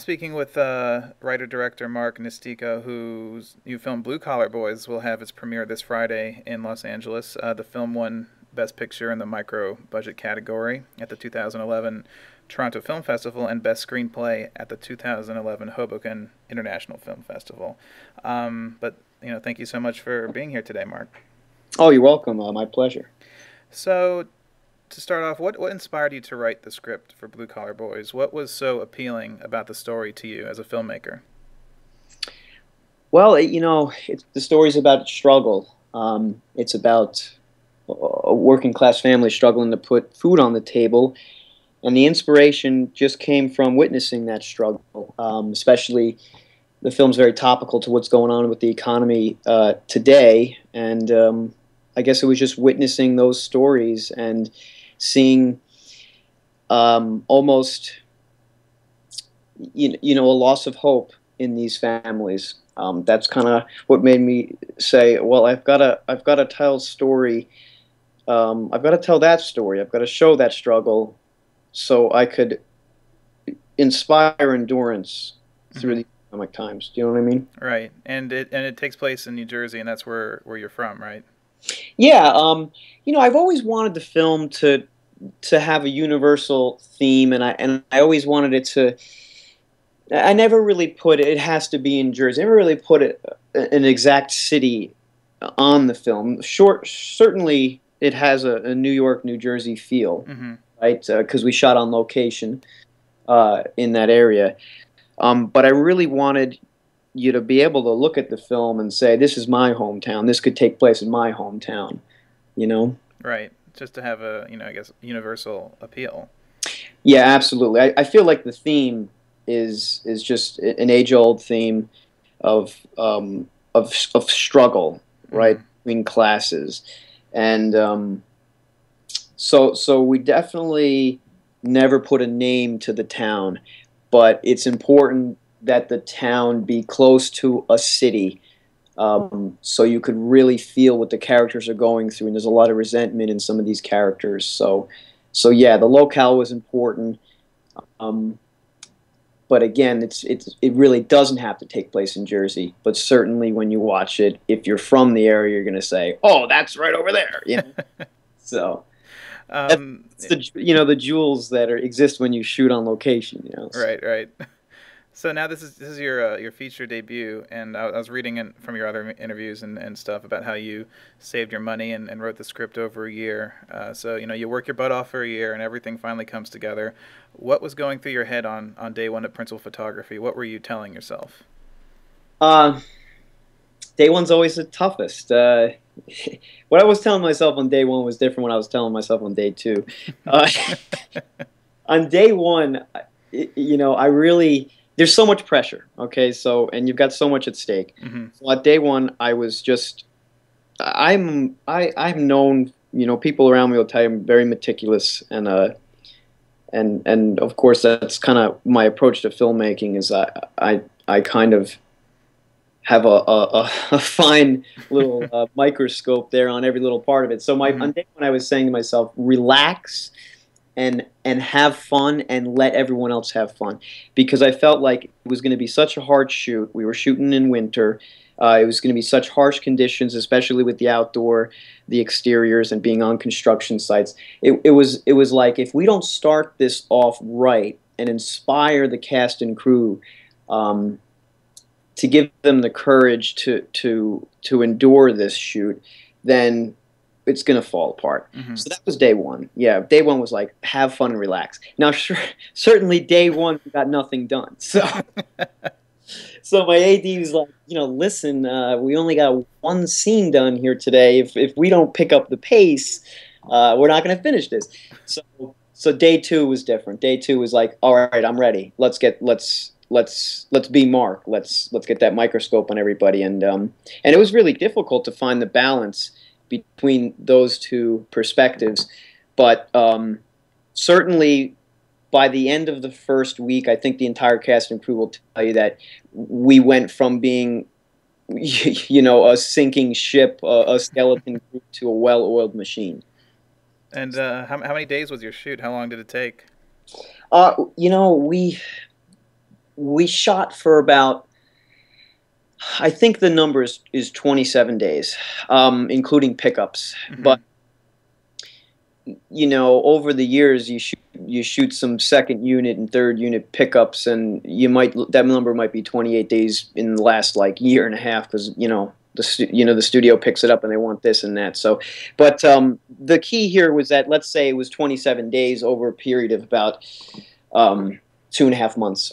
I'm speaking with uh, writer director Mark Nistico, whose new film Blue Collar Boys will have its premiere this Friday in Los Angeles. Uh, the film won Best Picture in the micro budget category at the 2011 Toronto Film Festival and Best Screenplay at the 2011 Hoboken International Film Festival. Um, but you know, thank you so much for being here today, Mark. Oh, you're welcome. Uh, my pleasure. So, to start off, what what inspired you to write the script for Blue Collar Boys? What was so appealing about the story to you as a filmmaker? Well, it, you know, it's, the story's about struggle. Um, it's about a working class family struggling to put food on the table, and the inspiration just came from witnessing that struggle. Um, especially, the film's very topical to what's going on with the economy uh, today, and um, I guess it was just witnessing those stories and seeing um, almost you, you know a loss of hope in these families. Um, that's kind of what made me say, well, I've got to I've got to tell story. Um, I've got to tell that story. I've got to show that struggle, so I could inspire endurance through mm-hmm. the economic times. Do you know what I mean? Right, and it and it takes place in New Jersey, and that's where where you're from, right? Yeah, um, you know, I've always wanted the film to to have a universal theme, and I and I always wanted it to. I never really put it. It has to be in Jersey. I never really put it uh, an exact city on the film. Short, certainly, it has a, a New York, New Jersey feel, mm-hmm. right? Because uh, we shot on location uh, in that area. Um, but I really wanted you to be able to look at the film and say, "This is my hometown. This could take place in my hometown." You know. Right. Just to have a you know I guess universal appeal. Yeah, absolutely. I, I feel like the theme is is just an age old theme of um, of of struggle, mm-hmm. right, mm-hmm. between classes, and um, so so we definitely never put a name to the town, but it's important that the town be close to a city um, so you could really feel what the characters are going through and there's a lot of resentment in some of these characters. So so yeah the locale was important. Um, but again it's, it's it really doesn't have to take place in jersey. But certainly when you watch it if you're from the area you're going to say oh that's right over there you know? so um, the you know the jewels that are exist when you shoot on location you know? Right right so now this is this is your uh, your feature debut, and I, I, was reading in, from your other interviews and, and stuff about how you saved your money and, and wrote the script over a year. Uh, so you know you work your butt off for a year, and everything finally comes together. What was going through your head on on day one at Principal Photography? What were you telling yourself? Uh, day one's always the toughest. Uh, what I was telling myself on day one was different. Than what I was telling myself on day two. Uh, on day one, you know, I really there's so much pressure. Okay, so and you've got so much at stake. Mm-hmm. So at day one, I was just, I'm I I'm known. You know, people around me will tell you I'm very meticulous and uh, and and of course that's kind of my approach to filmmaking is I I I kind of have a, a, a fine little uh, microscope there on every little part of it. So my mm-hmm. on day one, I was saying to myself, relax and and have fun and let everyone else have fun because I felt like it was going to be such a hard shoot. We were shooting in winter. Uh, it was going to be such harsh conditions, especially with the outdoor, the exteriors, and being on construction sites. It, it was it was like if we don't start this off right and inspire the cast and crew um, to give them the courage to to to endure this shoot, then it's going to fall apart. Mm-hmm. So that was day one. Yeah, day one was like have fun and relax. Now, sure, certainly day one we got nothing done. So, so my AD was like, you know, listen, uh, we only got one scene done here today. If if we don't pick up the pace, uh, we're not going to finish this. So, so day two was different. Day two was like, all right, I'm ready. Let's get let's let's let's be Mark. Let's let's get that microscope on everybody. And um, and it was really difficult to find the balance between those two perspectives. But um, certainly by the end of the first week, I think the entire cast and crew will tell you that we went from being, you know, a sinking ship, a, a skeleton group, to a well-oiled machine. And uh, how, how many days was your shoot? How long did it take? Uh, you know, we we shot for about I think the number is, is 27 days, um, including pickups. Mm-hmm. But you know, over the years, you shoot you shoot some second unit and third unit pickups, and you might that number might be 28 days in the last like year and a half because you know the you know the studio picks it up and they want this and that. So, but um, the key here was that let's say it was 27 days over a period of about um, two and a half months.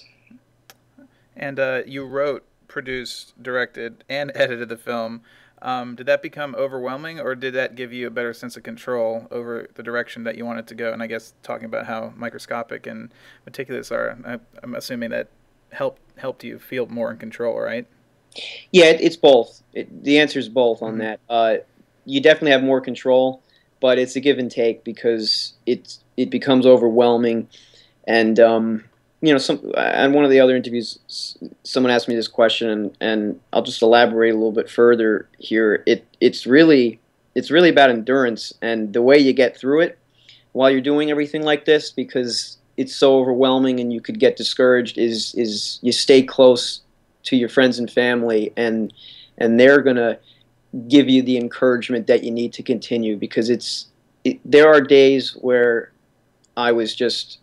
And uh, you wrote, produced, directed, and edited the film. Um, did that become overwhelming, or did that give you a better sense of control over the direction that you wanted to go? And I guess talking about how microscopic and meticulous are, I, I'm assuming that helped helped you feel more in control, right? Yeah, it, it's both. It, the answer is both on mm-hmm. that. Uh, you definitely have more control, but it's a give and take because it's it becomes overwhelming, and um, you know, some and one of the other interviews, someone asked me this question, and, and I'll just elaborate a little bit further here. It it's really it's really about endurance and the way you get through it while you're doing everything like this because it's so overwhelming and you could get discouraged. Is is you stay close to your friends and family, and and they're gonna give you the encouragement that you need to continue because it's it, there are days where I was just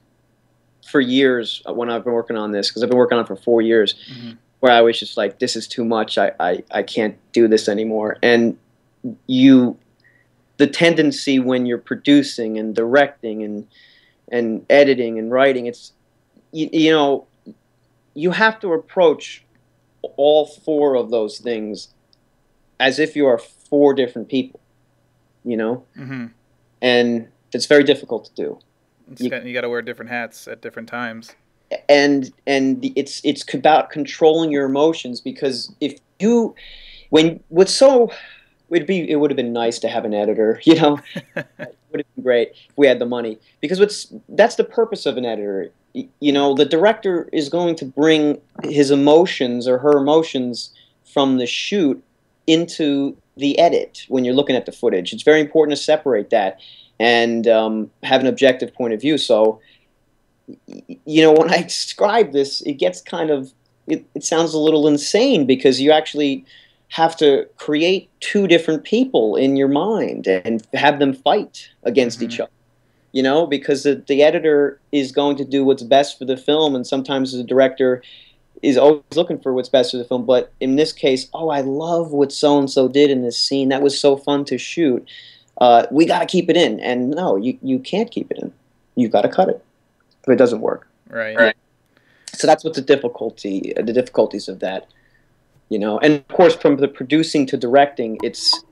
for years when I've been working on this because I've been working on it for four years mm-hmm. where I was just like this is too much I, I I can't do this anymore and you the tendency when you're producing and directing and and editing and writing it's you, you know you have to approach all four of those things as if you are four different people, you know? Mm-hmm. And it's very difficult to do. You, got, you got to wear different hats at different times. And and it's it's about controlling your emotions because if you when what's so it'd be it would have been nice to have an editor, you know. it would have been great if we had the money because what's that's the purpose of an editor you know, the director is going to bring his emotions or her emotions from the shoot into the edit when you're looking at the footage. It's very important to separate that and um, have an objective point of view. So, you know, when I describe this, it gets kind of, it, it sounds a little insane because you actually have to create two different people in your mind and have them fight against mm-hmm. each other you know, because the, the editor is going to do what's best for the film, and sometimes the director is always looking for what's best for the film. But in this case, oh, I love what so and so did in this scene. That was so fun to shoot. Uh, we got to keep it in, and no, you you can't keep it in. You've got to cut it if it doesn't work. Right. right. So that's what the difficulty, the difficulties of that, you know. And of course, from the producing to directing, it's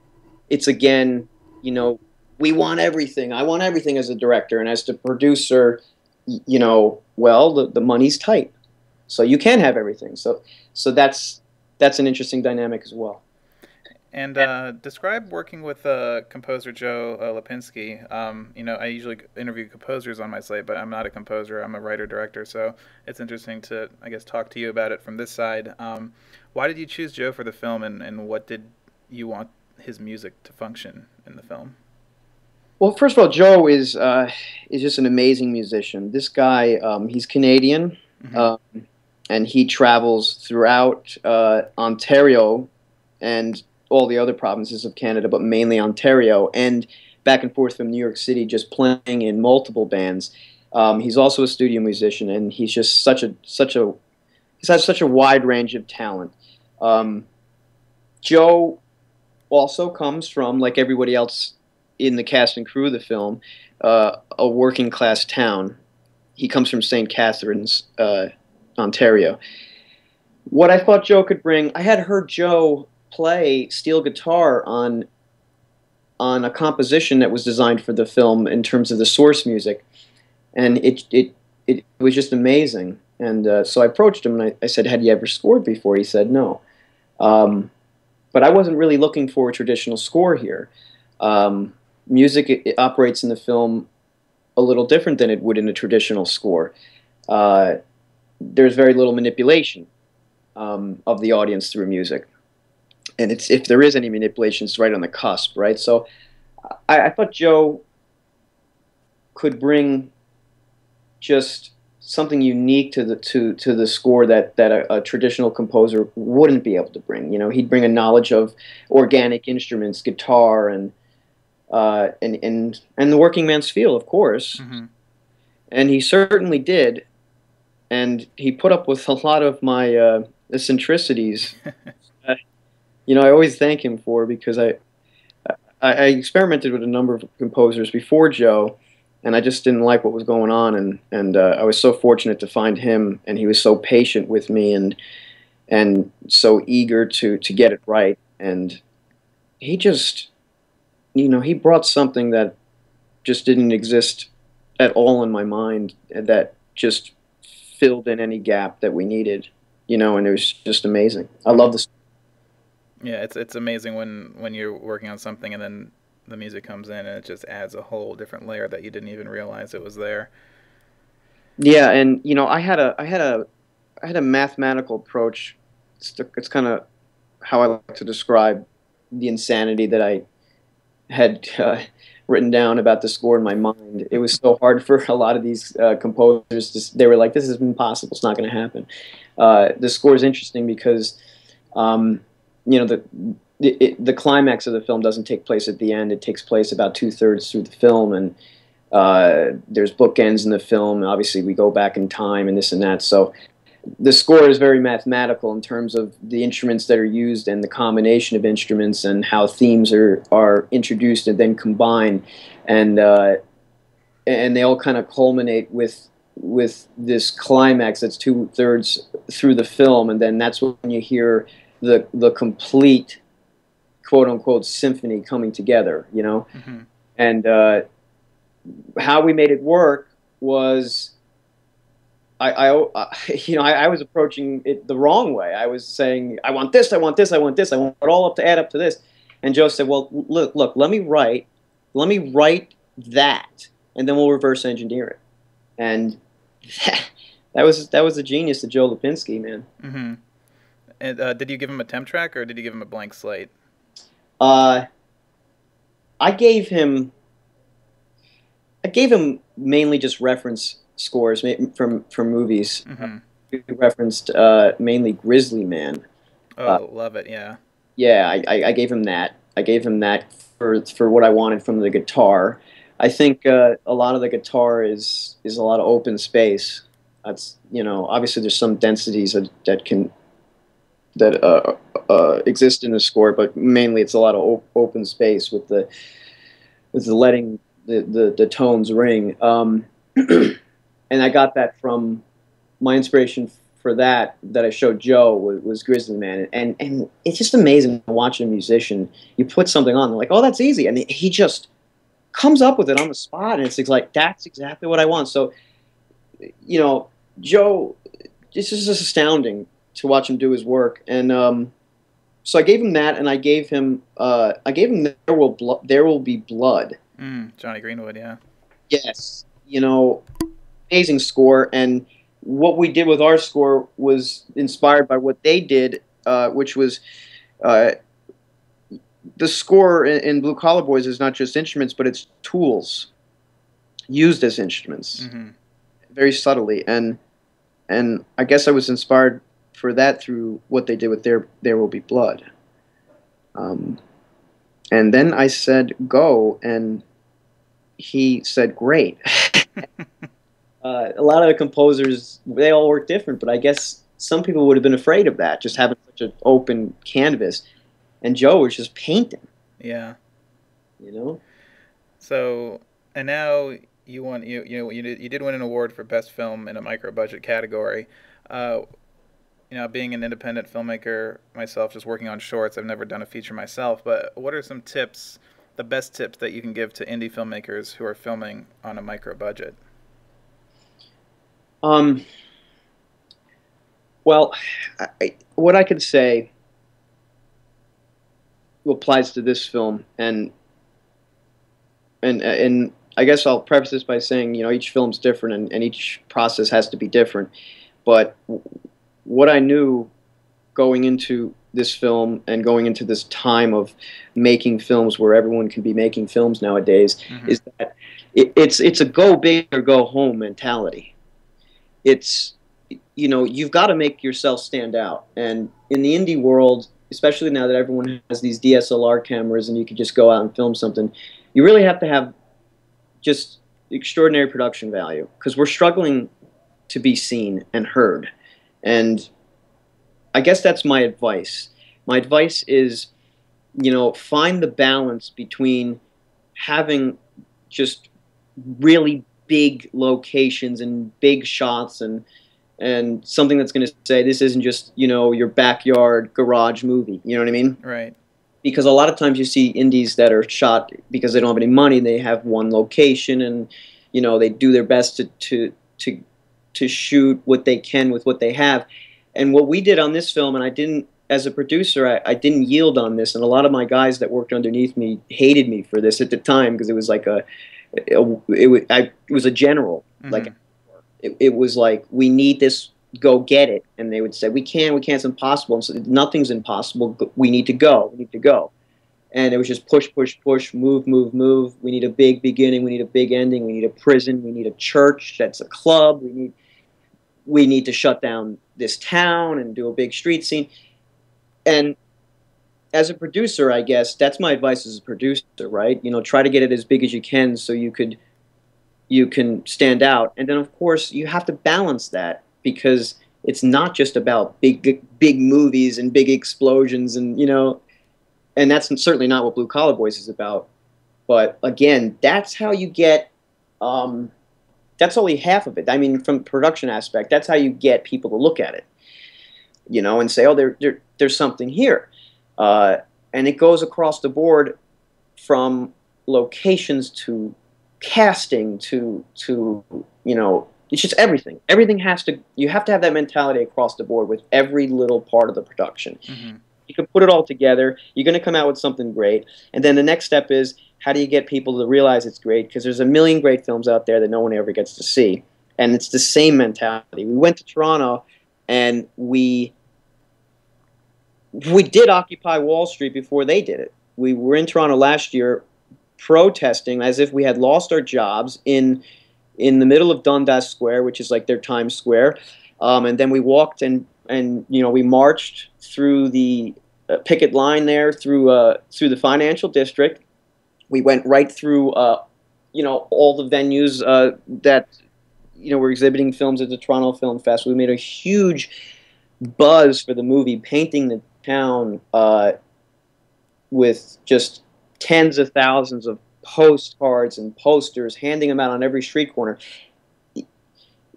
it's again, you know, we want everything. I want everything as a director, and as the producer, you know, well, the, the money's tight, so you can have everything. So, so that's that's an interesting dynamic as well. And uh, describe working with uh, composer Joe uh, Lipinski. Um, you know, I usually interview composers on my slate, but I'm not a composer. I'm a writer director, so it's interesting to, I guess, talk to you about it from this side. Um, why did you choose Joe for the film, and, and what did you want his music to function in the film? Well, first of all, Joe is uh, is just an amazing musician. This guy, um, he's Canadian, mm-hmm. um, and he travels throughout uh, Ontario and all the other provinces of Canada, but mainly Ontario, and back and forth from New York City, just playing in multiple bands. Um, he's also a studio musician, and he's just such a such a he's has such a wide range of talent. Um, Joe also comes from, like everybody else in the cast and crew of the film, uh, a working class town. He comes from St. Catharines, uh, Ontario. What I thought Joe could bring, I had heard Joe play steel guitar on on a composition that was designed for the film in terms of the source music, and it it it was just amazing. And uh, so I approached him and I, I, said, "Had you ever scored before?" He said, "No." Um, but I wasn't really looking for a traditional score here. Um, music it, operates in the film a little different than it would in a traditional score. Uh, there's very little manipulation um, of the audience through music, and it's if there is any manipulation, it's right on the cusp, right? So, I, I thought Joe could bring just something unique to the to to the score that that a, a, traditional composer wouldn't be able to bring. You know, he'd bring a knowledge of organic instruments, guitar, and uh, and and and the working man's feel, of course. Mm-hmm. And he certainly did, and he put up with a lot of my uh, eccentricities. you know, I always thank him for because I, I I experimented with a number of composers before Joe and I just didn't like what was going on. And and uh, I was so fortunate to find him, and he was so patient with me, and and so eager to to get it right. And he just, you know, he brought something that just didn't exist at all in my mind that just filled in any gap that we needed, you know, and it was just amazing. I love this. Yeah, it's it's amazing when when you're working on something and then the music comes in and it just adds a whole different layer that you didn't even realize it was there. Yeah, and you know, I had a I had a I had a mathematical approach. It's, it's kind of how I like to describe the insanity that I had uh, written down about the score in my mind. It was so hard for a lot of these uh, composers. To, they were like, "This is impossible. It's not going to happen." Uh, the score is interesting because, um, you know, the it, the climax of the film doesn't take place at the end. It takes place about two thirds through the film, and uh, there's bookends in the film. And obviously, we go back in time and this and that. So the score is very mathematical in terms of the instruments that are used and the combination of instruments and how themes are are introduced and then combined, and uh, and they all kind of culminate with with this climax that's two thirds through the film, and then that's when you hear the the complete quote unquote symphony coming together, you know? Mm-hmm. And uh, how we made it work was I, I, you know, I, I, was approaching it the wrong way. I was saying, I want this, I want this, I want this, I want it all up to add up to this. And Joe said, well, look, look, let me write, let me write that, and then we'll reverse engineer it. And that, that was that was the genius of Joe Lipinski, man. Mm-hmm. And uh, did you give him a temp track or did you give him a blank slate? Uh, I gave him. I gave him mainly just reference scores from from movies. Mm-hmm. We referenced uh, mainly Grizzly Man. Oh, uh, love it! Yeah. Yeah, I, I, gave him that. I gave him that for for what I wanted from the guitar. I think uh, a lot of the guitar is is a lot of open space. That's you know obviously there's some densities that, that can that uh, uh, exist in the score, but mainly it's a lot of op- open space with the with the letting the, the, the tones ring. Um, and I got that from my inspiration for that that I showed Joe was, was Grizzly Man, and and it's just amazing to watch a musician. You put something on, like, oh, that's easy, and he just comes up with it on the spot, and it's like that's exactly what I want. So, you know, Joe, this is just astounding to watch him do his work. And um, so I gave him that, and I gave him uh, I gave him there will Blo- there will be blood. Mm, Jonny Greenwood, yeah. Yes, you know, amazing score, and what we did with our score was inspired by what they did, uh, which was. Uh, the score in, in, Blue Collar Boys is not just instruments, but it's tools used as instruments, mm-hmm. very subtly. And and I guess I was inspired for that through what they did with their There Will Be Blood. Um, and then I said, go, and he said, great. uh, a lot of the composers, they all work different, but I guess some people would have been afraid of that, just having such an open canvas. And Joe was just painting. Yeah. You know? So, and now you won, you, you know, you did, you did win an award for best film in a micro budget category. Uh, you know, being an independent filmmaker myself, just working on shorts, I've never done a feature myself. But what are some tips, the best tips that you can give to indie filmmakers who are filming on a micro budget? Um. Well, I, what I could say applies to this film, and and and I guess I'll preface this by saying, you know, each film's different, and, and each process has to be different. But what I knew going into this film and going into this time of making films where everyone can be making films nowadays mm-hmm. is that it, it's it's a go big or go home mentality. it's you know you've got to make yourself stand out and in the indie world especially now that everyone has these dslr cameras and you can just go out and film something you really have to have just extraordinary production value because we're struggling to be seen and heard and i guess that's my advice. My advice is you know find the balance between having just really big locations and big shots and and something that's going to say this isn't just you know your backyard garage movie. You know what i mean? Right. Because a lot of times you see indies that are shot because they don't have any money they have one location and you know they do their best to to to to shoot what they can with what they have and what we did on this film and i didn't as a producer I, I didn't yield on this and a lot of my guys that worked underneath me hated me for this at the time because it was like a it, it, I, it was a general. Mm-hmm. Like it, it was like we need this. Go get it, and they would say we can't. We can't. It's impossible. And so nothing's impossible. We need to go. We need to go. And it was just push, push, push, move, move, move. We need a big beginning. We need a big ending. We need a prison. We need a church that's a club. We need we need to shut down this town and do a big street scene. And as a producer, I guess that's my advice as a producer, right? You know, try to get it as big as you can so you could you can stand out. And then of course, you have to balance that because it's not just about big big movies and big explosions and you know and that's certainly not what Blue Collar Boys is about. But again, that's how you get um, that's only half of it. I mean, from production aspect, that's how you get people to look at it, you know, and say, "Oh, there, there there's something here." Uh, and it goes across the board from locations to casting to to you know it's just everything everything has to you have to have that mentality across the board with every little part of the production mm-hmm. you can put it all together you're going to come out with something great and then the next step is how do you get people to realize it's great because there's a million great films out there that no one ever gets to see and it's the same mentality we went to toronto and we we did occupy Wall Street before they did it. We were in Toronto last year protesting as if we had lost our jobs in in the middle of Dundas Square, which is like their Times Square. Um, and then we walked and and you know we marched through the uh, picket line there through uh, through the financial district. We went right through uh, you know all the venues uh, that you know were exhibiting films at the Toronto Film Fest. We made a huge buzz for the movie, painting the town uh, with just tens of thousands of postcards and posters, handing them out on every street corner. It's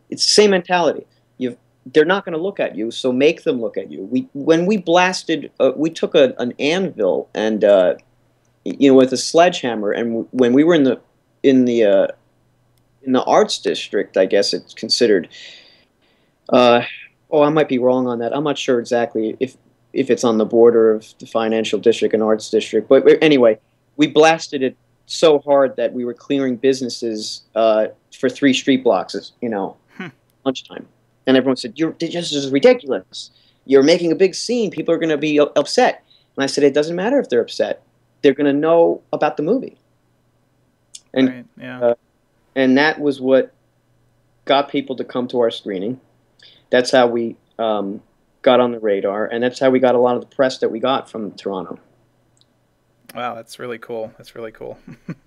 the same mentality. You've, they're not going to look at you, so make them look at you. We, when we blasted, uh, we took a, an anvil and, uh, you know, with a sledgehammer, and when we were in the in the uh, in the arts district, I guess it's considered. Uh, oh, I might be wrong on that. I'm not sure exactly if if it's on the border of the financial district and arts district. But anyway, we blasted it so hard that we were clearing businesses uh, for three street blocks, you know, hmm. lunchtime. And everyone said, "You're this is ridiculous. You're making a big scene. People are going to be upset." And I said, "It doesn't matter if they're upset. They're going to know about the movie." And right, yeah. uh, and that was what got people to come to our screening. That's how we um, got on the radar, and that's how we got a lot of the press that we got from Toronto. Wow, that's really cool. That's really cool.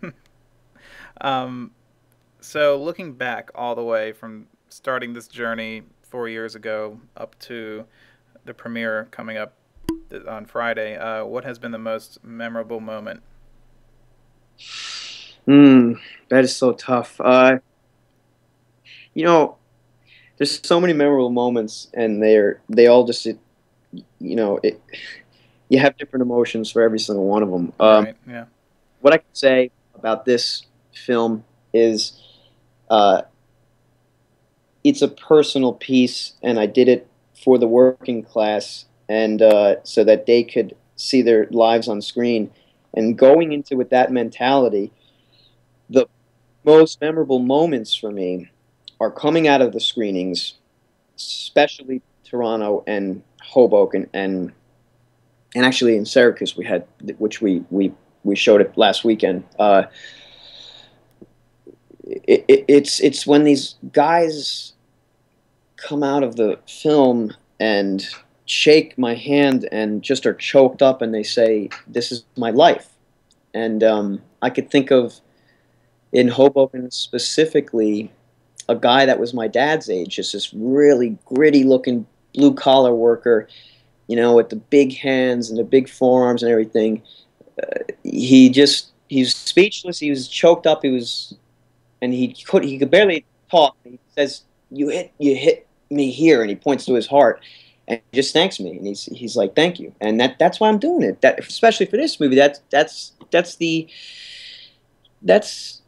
um, so looking back all the way from starting this journey four years ago up to the premiere coming up on Friday, uh, what has been the most memorable moment? Hmm, that is so tough. Uh, you know, there's so many memorable moments, and they're they all just it, you know it. You have different emotions for every single one of them. Um, right. Yeah. What I can say about this film is, uh, it's a personal piece, and I did it for the working class, and uh, so that they could see their lives on screen. And going into with that mentality, the most memorable moments for me are coming out of the screenings, especially Toronto and Hoboken and and actually in Syracuse we had which we we we showed it last weekend. Uh, it, it, it's it's when these guys come out of the film and shake my hand and just are choked up and they say, This is my life. And um, I could think of in Hoboken specifically a guy that was my dad's age, just this really gritty looking blue collar worker, you know, with the big hands and the big forearms and everything. Uh, he just he was speechless. He was choked up. He was, and he could he could barely talk. He says, "You hit you hit me here," and he points to his heart and he just thanks me and he's he's like thank you. And that that's why I'm doing it. That especially for this movie that's that's that's the that's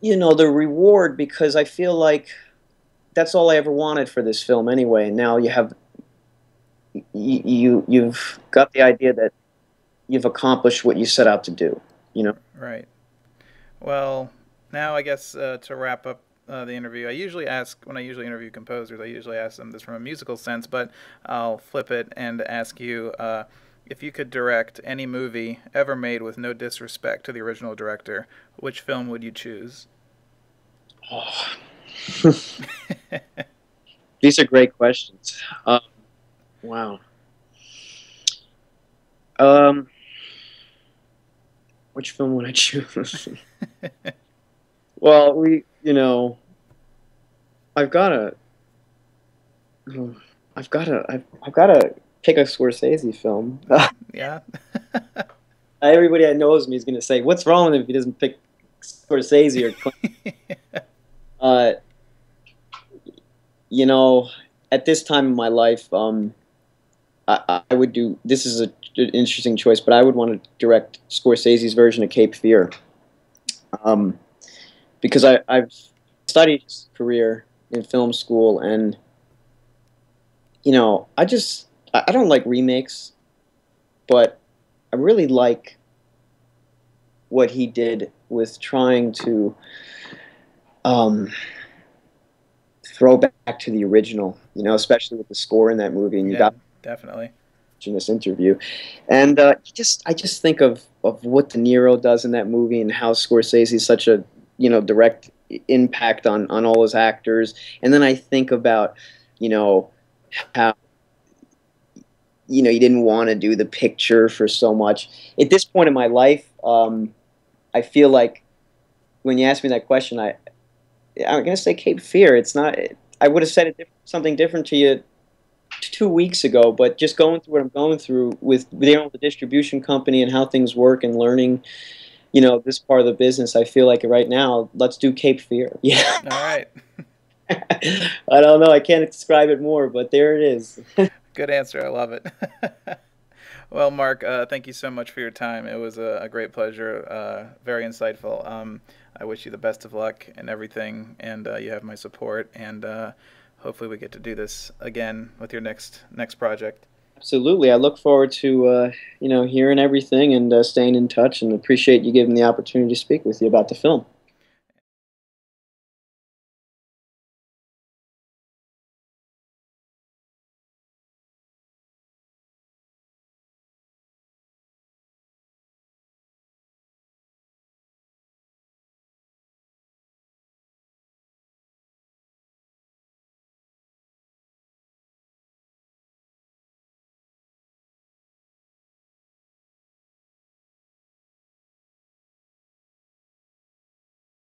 you know the reward because I feel like that's all I ever wanted for this film anyway. And now you have you, you you've got the idea that you've accomplished what you set out to do you know? Right. Well now I guess uh, to wrap up uh, the interview, I usually ask when I usually interview composers, I usually ask them this from a musical sense, but I'll flip it and ask you uh, if you could direct any movie ever made with no disrespect to the original director, which film would you choose? Oh. These are great questions. Um, wow. Um, which film would I choose? well, we you know, I've got to, I've got to, I've, I've got to pick a Scorsese film. yeah. Everybody that knows me is going to say, "What's wrong with him if he doesn't pick Scorsese or?" uh, you know, at this time in my life, um, I, I would do. This is a, an interesting choice, but I would want to direct Scorsese's version of Cape Fear. Um, because I, I've studied his career in film school, and you know, I just I don't like remakes, but I really like what he did with trying to um, throw back to the original. You know, especially with the score in that movie, and you yeah, got definitely in this interview, and uh, just I just think of of what De Niro does in that movie and how Scorsese is such a you know direct impact on on all those actors. And then i think about you know how you know you didn't want to do the picture for so much. At this point in my life um, i feel like when you ask me that question i i'm going to say cape fear. It's not i would have said it, something different to you two weeks ago but just going through what i'm going through with you know the distribution company and how things work and learning you know this part of the business i feel like right now let's do cape fear. Yeah. All right. I don't know i can't describe it more but there it is. Good answer i love it. Well mark uh, thank you so much for your time. It was a, a great pleasure uh, very insightful. Um, i wish you the best of luck and everything and uh, you have my support and uh, hopefully we get to do this again with your next next project Absolutely. I look forward to uh, you know hearing everything and uh, staying in touch, and appreciate you giving the opportunity to speak with you about the film.